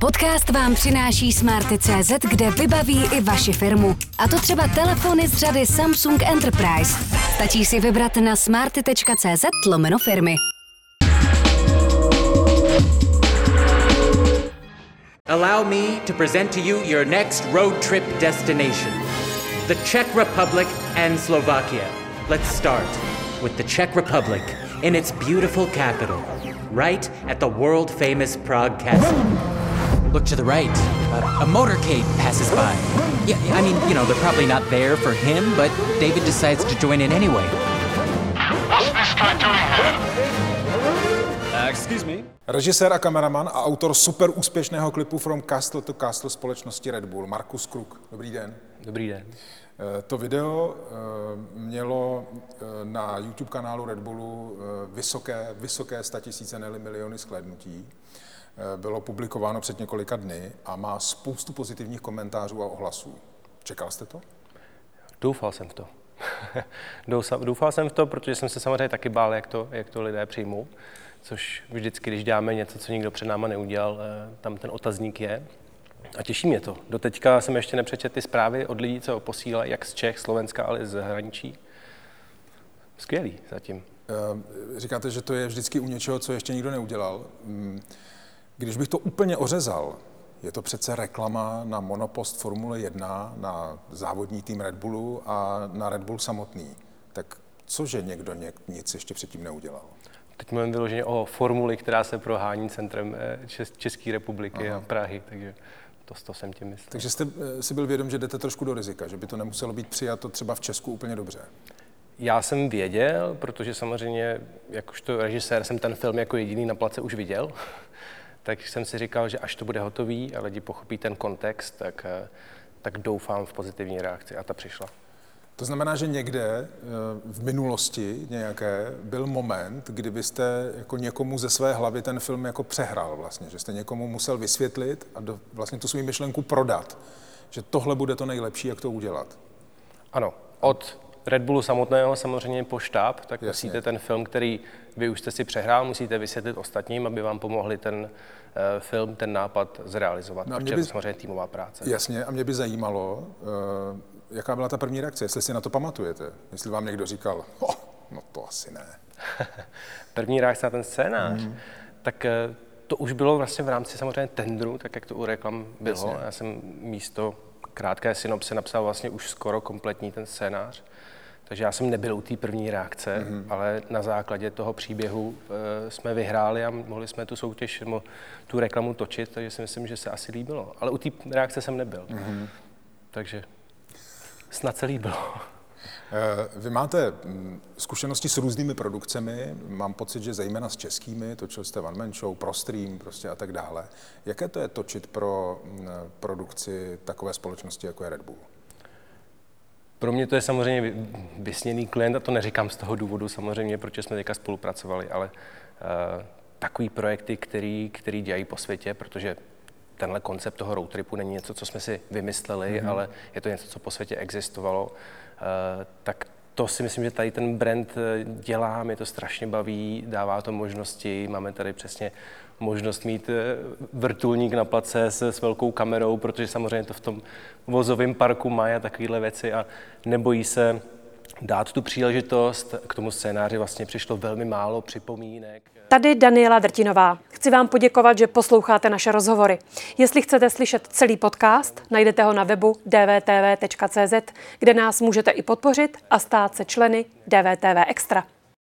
Podcast vám přináší Smarty.cz, kde vybaví i vaši firmu. A to třeba telefony z řady Samsung Enterprise. Stačí si vybrat na smarty.cz lomeno firmy. Allow me to present to you your next road trip destination the Czech Republic and Slovakia. Let's start with the Czech Republic in its beautiful capital, right at the world famous Prague Castle. Look to the right. Uh, a motorcade passes by. Yeah, I mean, you know, they're probably not there for him, but David decides to join in anyway. What's this guy doing here? Excuse me? Režisér a kameraman a autor super úspěšného klipu From Castle to Castle společnosti Red Bull, Markus Kruk. Dobrý den. Dobrý den. Eh, To video eh, mělo eh, na YouTube kanálu Red Bullu vysoké, vysoké statisíce, ne miliony shlédnutí. Bylo publikováno před několika dny a má spoustu pozitivních komentářů a ohlasů. Čekal jste to? Doufal jsem v to. Doufal jsem v to, protože jsem se samozřejmě taky bál, jak to, jak to lidé přijmou. Což vždycky, když děláme něco, co nikdo před náma neudělal, eh, tam ten otazník je. A těší mě to. Doteďka jsem ještě nepřečetl ty zprávy od lidí, co ho posílají, jak z Čech, Slovenska, ale i z zahraničí. Skvělý zatím. Eh, Říkáte, že to je vždycky u něčeho, co ještě nikdo neudělal. Když bych to úplně ořezal, je to přece reklama na monopost Formule 1, na závodní tým Red Bullu a na Red Bull samotný. Tak cože někdo něk, nic ještě předtím neudělal? Teď mluvím vyloženě o formuli, která se prohání centrem eh, Čes- České republiky a Prahy, takže to, to jsem tím myslel. Takže jste eh, si byl vědom, že jdete trošku do rizika, že by to nemuselo být přijato třeba v Česku úplně dobře. Já jsem věděl, protože samozřejmě jakožto režisér jsem ten film jako jediný na place už viděl, tak jsem si říkal, že až to bude hotový a lidi pochopí ten kontext, tak, eh, tak doufám v pozitivní reakci a ta přišla. To znamená, že někde eh, v minulosti nějaké byl moment, kdy byste jako někomu ze své hlavy ten film jako přehrál vlastně, že jste někomu musel vysvětlit a do, vlastně tu svou myšlenku prodat, že tohle bude to nejlepší, jak to udělat. Ano, od Red Bullu samotného samozřejmě po štáb, tak Jasně. musíte ten film, který vy už jste si přehrál, musíte vysvětlit ostatním, aby vám pomohli ten eh, film, ten nápad zrealizovat, No a mě by- to samozřejmě týmová práce. Jasně, a mě by zajímalo, eh, jaká byla ta první reakce, jestli si na to pamatujete, jestli vám někdo říkal, oh, no to asi ne. První reakce na ten scénář, mm. tak eh, to už bylo vlastně v rámci samozřejmě tendru, tak jak to u reklam bylo. Jasně. Já jsem místo krátké synopse napsal vlastně už skoro kompletní ten scénář. Takže já jsem nebyl u té první reakce, mm. ale na základě toho příběhu e, jsme vyhráli a mohli jsme tu soutěž, nebo tu reklamu točit, takže si myslím, že se asi líbilo. Ale u té reakce jsem nebyl. Mm. Takže snad se líbilo. Eh, Vy máte mm, zkušenosti s různými produkcemi, mám pocit, že zejména s českými, točil jste One Man Show, Pro Stream prostě a tak dále. Jaké to je točit pro mm, produkci takové společnosti, jako je Red Bull? Pro mě to je samozřejmě vy- vysněný klient a to neříkám z toho důvodu samozřejmě, proč jsme teďka spolupracovali, ale uh, takový projekty, který, který dělají po světě, protože tenhle koncept toho road tripu není něco, co jsme si vymysleli, mm-hmm. ale je to něco, co po světě existovalo, uh, tak to si myslím, že tady ten brand eh, dělá, mě to strašně baví, dává to možnosti, máme tady přesně možnost mít eh, vrtulník na place s, s velkou kamerou, protože samozřejmě to v tom vozovém parku má a takovéhle věci a nebojí se dát tu příležitost. K tomu scénáři vlastně přišlo velmi málo připomínek. Tady Daniela Drtinová. Chci vám poděkovat, že posloucháte naše rozhovory. Jestli chcete slyšet celý podcast, najdete ho na webu dvtv.cz, kde nás můžete i podpořit a stát se členy DVTV Extra.